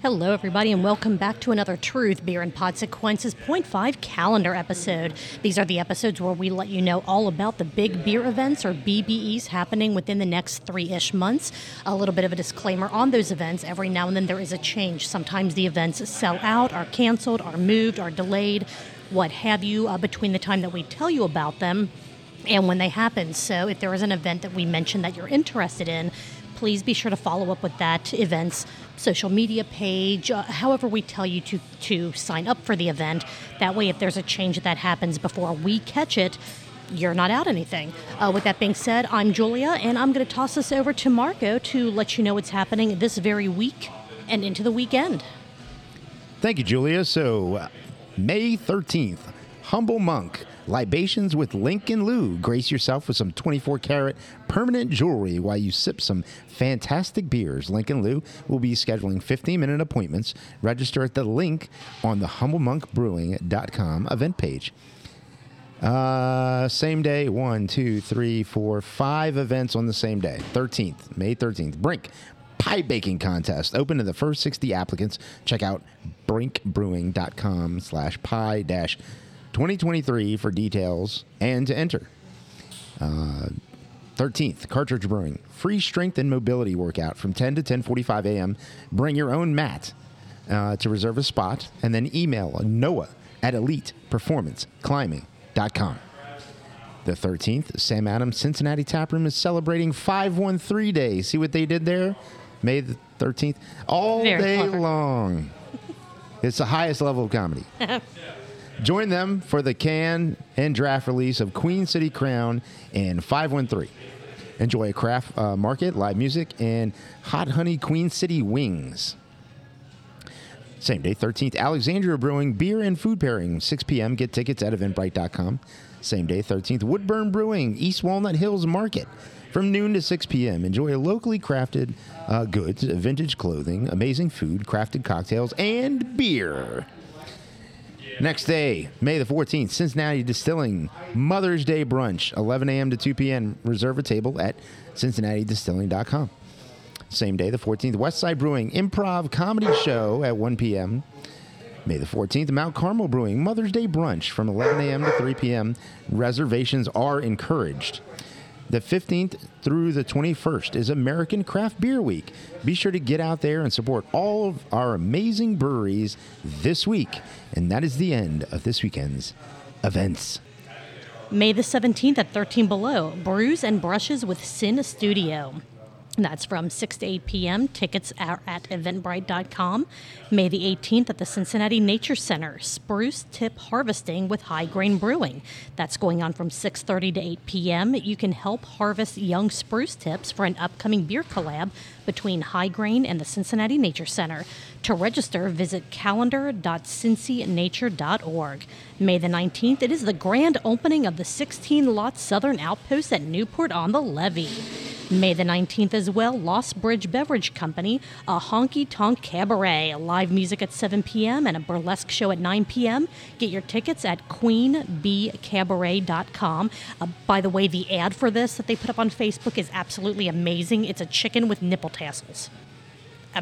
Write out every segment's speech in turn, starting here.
Hello, everybody, and welcome back to another Truth Beer and Podsequences Point Five calendar episode. These are the episodes where we let you know all about the big beer events or BBEs happening within the next three ish months. A little bit of a disclaimer on those events. Every now and then there is a change. Sometimes the events sell out, are canceled, are moved, are delayed, what have you, uh, between the time that we tell you about them and when they happen. So if there is an event that we mention that you're interested in, please be sure to follow up with that event's social media page, uh, however we tell you to, to sign up for the event. That way, if there's a change that happens before we catch it, you're not out anything. Uh, with that being said, I'm Julia, and I'm going to toss this over to Marco to let you know what's happening this very week and into the weekend. Thank you, Julia. So, uh, May 13th, Humble Monk Libations with Lincoln Lou. Grace yourself with some 24 karat permanent jewelry while you sip some fantastic beers. Lincoln Lou will be scheduling 15 minute appointments. Register at the link on the humblemonkbrewing.com event page. Uh, same day, one, two, three, four, five events on the same day. 13th, May 13th. Brink pie baking contest open to the first 60 applicants. Check out brinkbrewing.com slash pie dash 2023 for details and to enter. Uh, 13th, Cartridge Brewing. Free strength and mobility workout from 10 to 10:45 a.m. Bring your own mat uh, to reserve a spot, and then email Noah at ElitePerformanceClimbing.com. The 13th, Sam Adams Cincinnati Tap Room is celebrating 513 Day. See what they did there? May the 13th, all Very day clever. long. It's the highest level of comedy. Join them for the can and draft release of Queen City Crown and 513. Enjoy a craft uh, market, live music, and hot honey Queen City wings. Same day, 13th, Alexandria Brewing beer and food pairing, 6 p.m. Get tickets at eventbrite.com. Same day, 13th, Woodburn Brewing, East Walnut Hills Market. From noon to 6 p.m., enjoy locally crafted uh, goods, vintage clothing, amazing food, crafted cocktails, and beer. Next day, May the 14th, Cincinnati Distilling Mother's Day Brunch, 11 a.m. to 2 p.m. Reserve a table at cincinnatidistilling.com. Same day, the 14th, Westside Brewing Improv Comedy Show at 1 p.m. May the 14th, Mount Carmel Brewing Mother's Day Brunch from 11 a.m. to 3 p.m. Reservations are encouraged. The 15th through the 21st is American Craft Beer Week. Be sure to get out there and support all of our amazing breweries this week. And that is the end of this weekend's events. May the 17th at 13 Below, Brews and Brushes with Sin Studio. That's from 6 to 8 p.m. Tickets are at eventbrite.com. May the 18th at the Cincinnati Nature Center, Spruce Tip Harvesting with High Grain Brewing. That's going on from 6:30 to 8 p.m. You can help harvest young spruce tips for an upcoming beer collab between High Grain and the Cincinnati Nature Center. To register, visit calendar.cincynature.org. May the 19th, it is the grand opening of the 16 lot Southern Outpost at Newport on the Levee. May the 19th as well, Lost Bridge Beverage Company, a honky tonk cabaret, live music at 7 p.m. and a burlesque show at 9 p.m. Get your tickets at queenbcabaret.com. Uh, by the way, the ad for this that they put up on Facebook is absolutely amazing. It's a chicken with nipple tassels.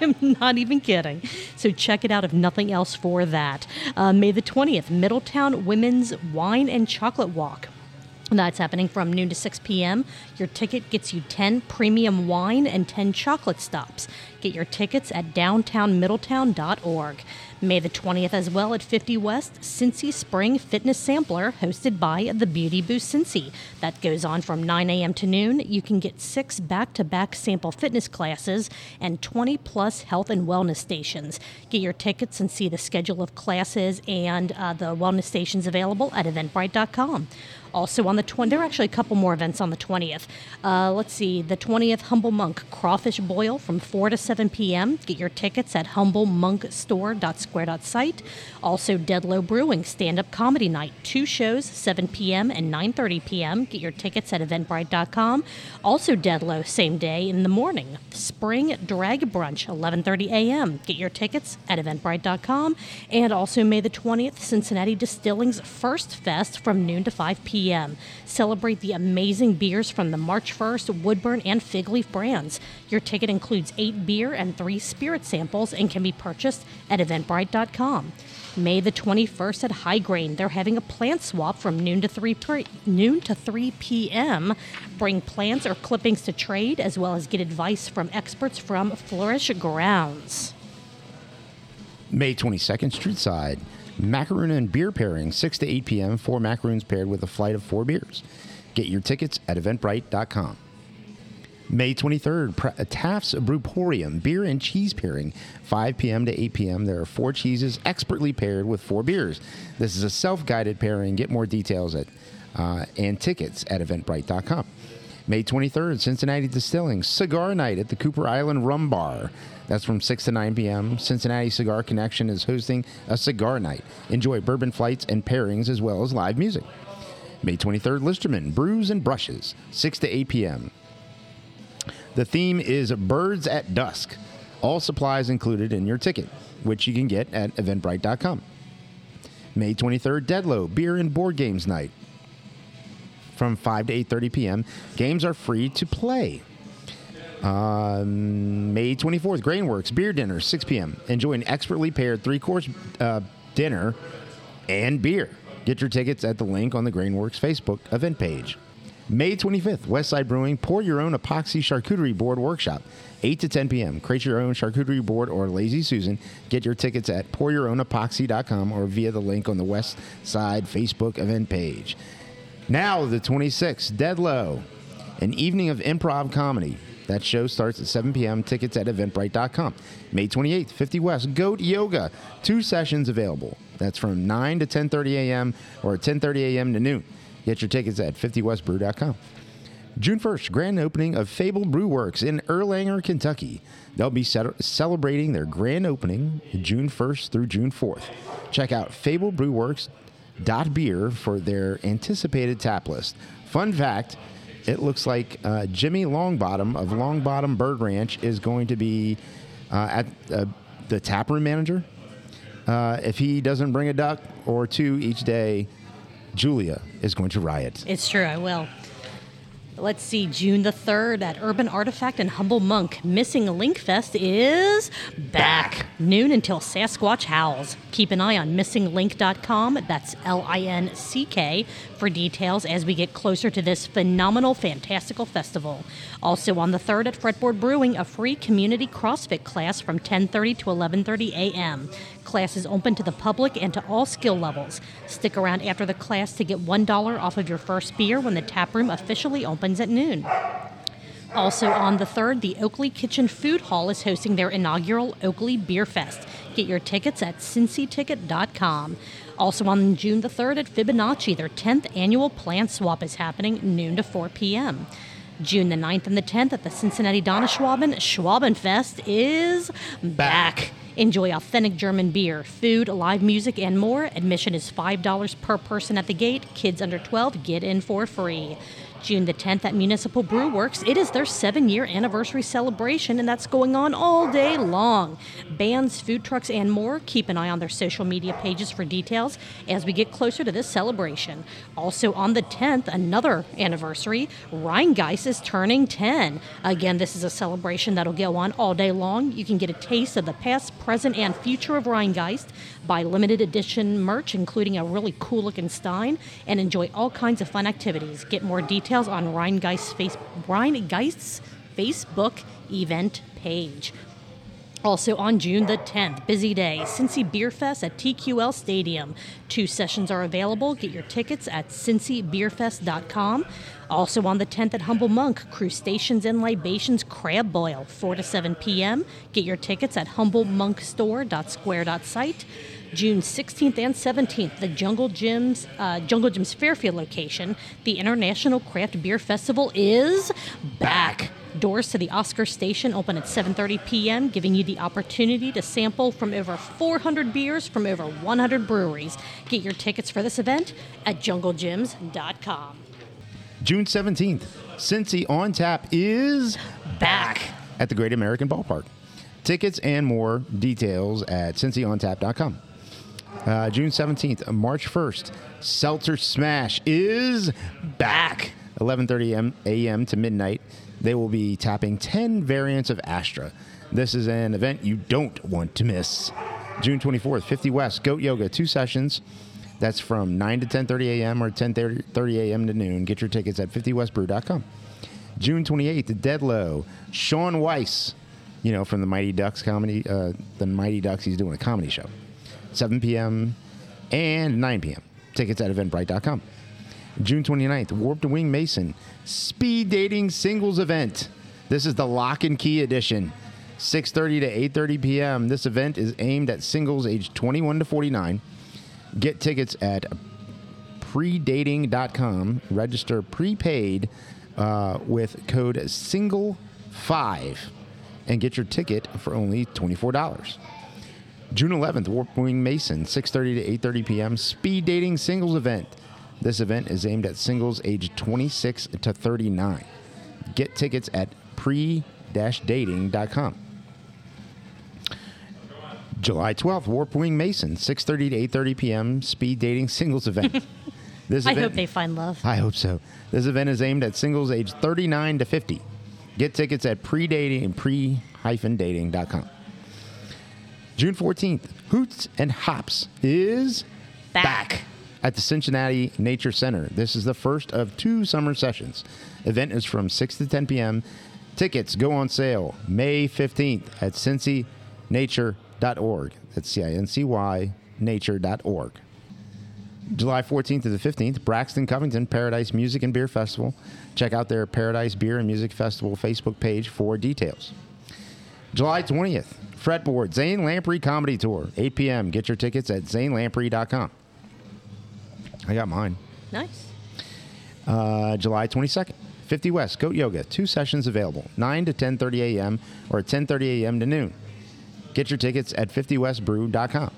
I'm, not even kidding. So check it out if nothing else for that. Uh, May the 20th, Middletown Women's Wine and Chocolate Walk. That's happening from noon to 6 p.m. Your ticket gets you 10 premium wine and 10 chocolate stops. Get your tickets at downtownmiddletown.org. May the 20th as well at 50 West, Cincy Spring Fitness Sampler, hosted by the Beauty Boost Cincy. That goes on from 9 a.m. to noon. You can get six back to back sample fitness classes and 20 plus health and wellness stations. Get your tickets and see the schedule of classes and uh, the wellness stations available at eventbrite.com. Also on the 20th, there are actually a couple more events on the 20th. Uh, let's see, the 20th Humble Monk Crawfish Boil from 4 to 7 p.m. Get your tickets at humblemonkstore.squarespace eventbrite.square.site. Also, Deadlow Brewing Stand Up Comedy Night. Two shows, 7 p.m. and 9.30 p.m. Get your tickets at eventbrite.com. Also, Deadlow, same day in the morning. Spring Drag Brunch, 11.30 a.m. Get your tickets at eventbrite.com. And also, May the 20th, Cincinnati Distilling's First Fest from noon to 5 p.m. Celebrate the amazing beers from the March 1st, Woodburn, and Fig Leaf brands. Your ticket includes eight beer and three spirit samples and can be purchased at eventbrite.com. May the 21st at High Grain, they're having a plant swap from noon to 3 pre- noon to 3 p.m. Bring plants or clippings to trade as well as get advice from experts from Flourish Grounds. May 22nd, Street Side. Macaroon and beer pairing, 6 to 8 p.m. Four macaroons paired with a flight of four beers. Get your tickets at eventbrite.com. May 23rd, Pra- Taft's Brewporium, beer and cheese pairing, 5 p.m. to 8 p.m. There are four cheeses expertly paired with four beers. This is a self guided pairing. Get more details at uh, and tickets at eventbrite.com. May 23rd, Cincinnati Distilling Cigar Night at the Cooper Island Rum Bar. That's from 6 to 9 p.m. Cincinnati Cigar Connection is hosting a cigar night. Enjoy bourbon flights and pairings as well as live music. May 23rd, Listerman Brews and Brushes, 6 to 8 p.m. The theme is Birds at Dusk. All supplies included in your ticket, which you can get at eventbrite.com. May 23rd, Deadlow Beer and Board Games Night from 5 to 8:30 p.m. Games are free to play. Um, May 24th, Grainworks Beer Dinner, 6 p.m. Enjoy an expertly paired three-course uh, dinner and beer. Get your tickets at the link on the Grainworks Facebook event page. May 25th, Westside Brewing Pour Your Own Epoxy Charcuterie Board Workshop, 8 to 10 p.m. Create your own charcuterie board or Lazy Susan. Get your tickets at pouryourown.epoxy.com or via the link on the Westside Facebook event page. Now, the 26th, Dead Low, an evening of improv comedy. That show starts at 7 p.m. Tickets at eventbrite.com. May 28th, 50 West, Goat Yoga. Two sessions available. That's from 9 to 10.30 a.m. or 10.30 a.m. to noon. Get your tickets at 50westbrew.com. June 1st, grand opening of Fable Brew Works in Erlanger, Kentucky. They'll be ce- celebrating their grand opening June 1st through June 4th. Check out fablebrewworks.beer for their anticipated tap list. Fun fact it looks like uh, Jimmy Longbottom of Longbottom Bird Ranch is going to be uh, at uh, the taproom manager. Uh, if he doesn't bring a duck or two each day, Julia is going to riot. It's true, I will. Let's see, June the 3rd at Urban Artifact and Humble Monk. Missing Link Fest is back. Noon until Sasquatch howls. Keep an eye on missinglink.com. That's L I N C K for details as we get closer to this phenomenal, fantastical festival. Also on the 3rd at Fretboard Brewing, a free community CrossFit class from 10:30 to 11:30 a.m. Class is open to the public and to all skill levels. Stick around after the class to get $1 off of your first beer when the tap room officially opens at noon. Also on the 3rd, the Oakley Kitchen Food Hall is hosting their inaugural Oakley Beer Fest. Get your tickets at cincyticket.com. Also on June the 3rd at Fibonacci, their 10th annual plant swap is happening noon to 4 p.m. June the 9th and the 10th at the Cincinnati Donauschwaben, Schwabenfest is back. Enjoy authentic German beer, food, live music, and more. Admission is $5 per person at the gate. Kids under 12 get in for free. June the 10th at Municipal Brew Works. It is their seven year anniversary celebration, and that's going on all day long. Bands, food trucks, and more. Keep an eye on their social media pages for details as we get closer to this celebration. Also on the 10th, another anniversary, Rheingeist is turning 10. Again, this is a celebration that'll go on all day long. You can get a taste of the past, present, and future of Rheingeist buy limited edition merch, including a really cool looking Stein, and enjoy all kinds of fun activities. Get more details on Rheingeist's, face, Rheingeist's Facebook event page. Also on June the 10th, busy day, Cincy Beer Fest at TQL Stadium. Two sessions are available. Get your tickets at cincybeerfest.com. Also on the 10th at Humble Monk, Crustaceans and Libations Crab Boil, 4 to 7 p.m. Get your tickets at humblemonkstore.square.site. June 16th and 17th, the Jungle Jim's, uh, Jungle Jim's Fairfield location, the International Craft Beer Festival is back. Doors to the Oscar Station open at 7:30 p.m., giving you the opportunity to sample from over 400 beers from over 100 breweries. Get your tickets for this event at junglejims.com. June 17th, Cincy on Tap is Back. at the Great American Ballpark. Tickets and more details at cincyOnTap.com. Uh, June 17th, March 1st, Seltzer Smash is back. 11:30 a.m. to midnight. They will be tapping 10 variants of Astra. This is an event you don't want to miss. June 24th, 50 West, Goat Yoga, two sessions. That's from 9 to 10:30 a.m. or 10:30 a.m. to noon. Get your tickets at 50westbrew.com. June 28th, Dead Low, Shaun Weiss, you know, from the Mighty Ducks comedy, uh, the Mighty Ducks, he's doing a comedy show. 7 p.m. and 9 p.m. Tickets at eventbrite.com. June 29th, Warped Wing Mason, speed dating singles event. This is the lock and key edition. 6:30 to 8:30 p.m. This event is aimed at singles aged 21 to 49. Get tickets at predating.com. Register prepaid uh, with code SINGLE5 and get your ticket for only $24. June 11th, Warp Wing Mason, 6:30 to 8:30 p.m. Speed dating singles event. This event is aimed at singles aged 26 to 39. Get tickets at pre-dating.com. July 12th, Warp Wing Mason, 6:30 to 8:30 p.m. Speed dating singles event. This I event, hope they find love. I hope so. This event is aimed at singles aged 39 to 50. Get tickets at predating pre-dating pre-dating.com. June 14th, Hoots and Hops is Back. at the Cincinnati Nature Center. This is the first of two summer sessions. Event is from 6 to 10 p.m. Tickets go on sale May 15th at cincynature.org. That's C-I-N-C-Y nature.org. July 14th to the 15th, Braxton Covington Paradise Music and Beer Festival. Check out their Paradise Beer and Music Festival Facebook page for details. July 20th, Fretboard Zane Lamprey Comedy Tour, 8 p.m. Get your tickets at zanelamprey.com. I got mine. Nice. Uh, July 22nd, 50 West Goat Yoga, two sessions available, 9 to 10:30 a.m. or 10:30 a.m. to noon. Get your tickets at 50westbrew.com.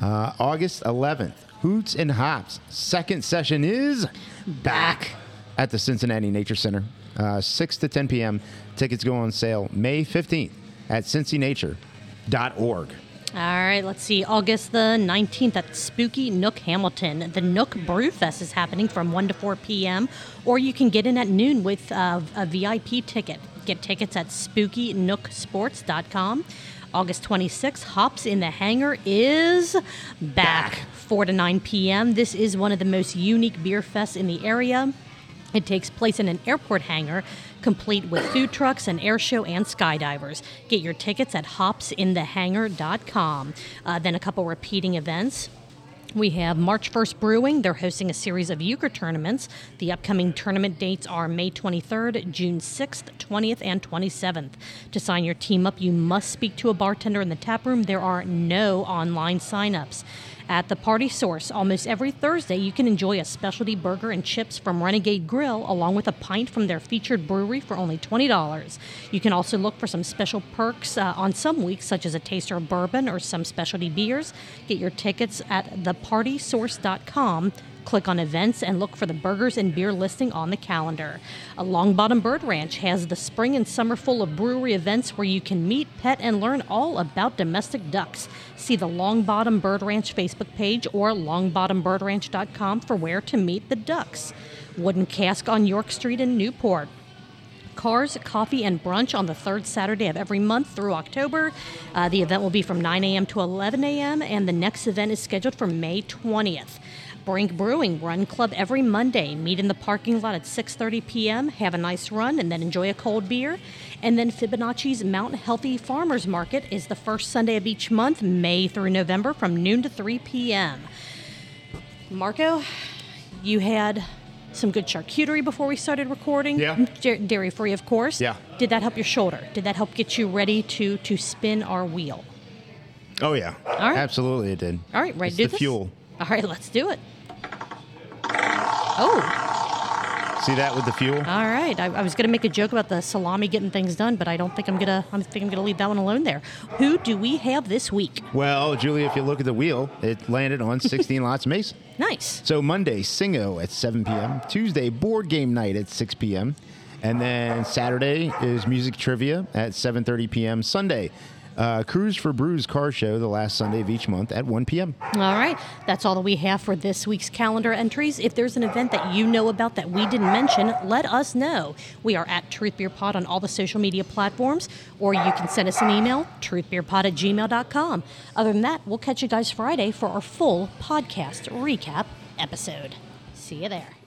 Uh, August 11th, Hoots and Hops second session is back at the Cincinnati Nature Center, uh, 6 to 10 p.m. Tickets go on sale May 15th at cincynature.org. All right, let's see. August the 19th at Spooky Nook Hamilton. The Nook Brew Fest is happening from 1 to 4 p.m., or you can get in at noon with uh, a VIP ticket. Get tickets at spookynooksports.com. August 26th, Hops in the Hangar is back. 4 to 9 p.m. This is one of the most unique beer fests in the area. It takes place in an airport hangar, complete with food trucks, an air show, and skydivers. Get your tickets at hopsinthehangar.com. Uh, then a couple repeating events. We have March 1st Brewing. They're hosting a series of euchre tournaments. The upcoming tournament dates are May 23rd, June 6th, 20th, and 27th. To sign your team up, you must speak to a bartender in the tap room. There are no online signups. At the Party Source, almost every Thursday, you can enjoy a specialty burger and chips from Renegade Grill, along with a pint from their featured brewery for only $20. You can also look for some special perks uh, on some weeks, such as a taster of bourbon or some specialty beers. Get your tickets at thepartysource.com. Click on events and look for the burgers and beer listing on the calendar. A Long Bottom Bird Ranch has the spring and summer full of brewery events where you can meet, pet, and learn all about domestic ducks. See the Long Bottom Bird Ranch Facebook page or longbottombirdranch.com for where to meet the ducks. Wooden Cask on York Street in Newport. Cars, Coffee, and Brunch on the third Saturday of every month through October. Uh, the event will be from 9 a.m. to 11 a.m., and the next event is scheduled for May 20th. Brink Brewing Run Club every Monday. Meet in the parking lot at 6:30 p.m. Have a nice run and then enjoy a cold beer. And then Fibonacci's Mount Healthy Farmers Market is the first Sunday of each month, May through November, from noon to 3 p.m. Marco, you had some good charcuterie before we started recording. Yeah. Dairy free, of course. Yeah. Did that help your shoulder? Did that help get you ready to to spin our wheel? Oh yeah, right. absolutely it did. All right, ready it's do the this? fuel. All right, let's do it. Oh, See that with the fuel? all right. I, I was going to make a joke about the salami getting things done, but I don't think I'm gonna. I think I'm gonna leave that one alone. There. Who do we have this week? Well, Julie, if you look at the wheel, it landed on 16 lots Mason. Nice. So Monday, Singo at 7 p.m. Tuesday, board game night at 6 p.m. And then Saturday is music trivia at 7:30 p.m. Sunday, uh, Cruise for Brews car show the last Sunday of each month at 1 p.m. All right, that's all that we have for this week's calendar entries. If there's an event that you know about that we didn't mention, let us know. We are at Truth Beer Pod on all the social media platforms, or you can send us an email, truthbeerpod at gmail.com. Other than that, we'll catch you guys Friday for our full podcast recap episode. See you there.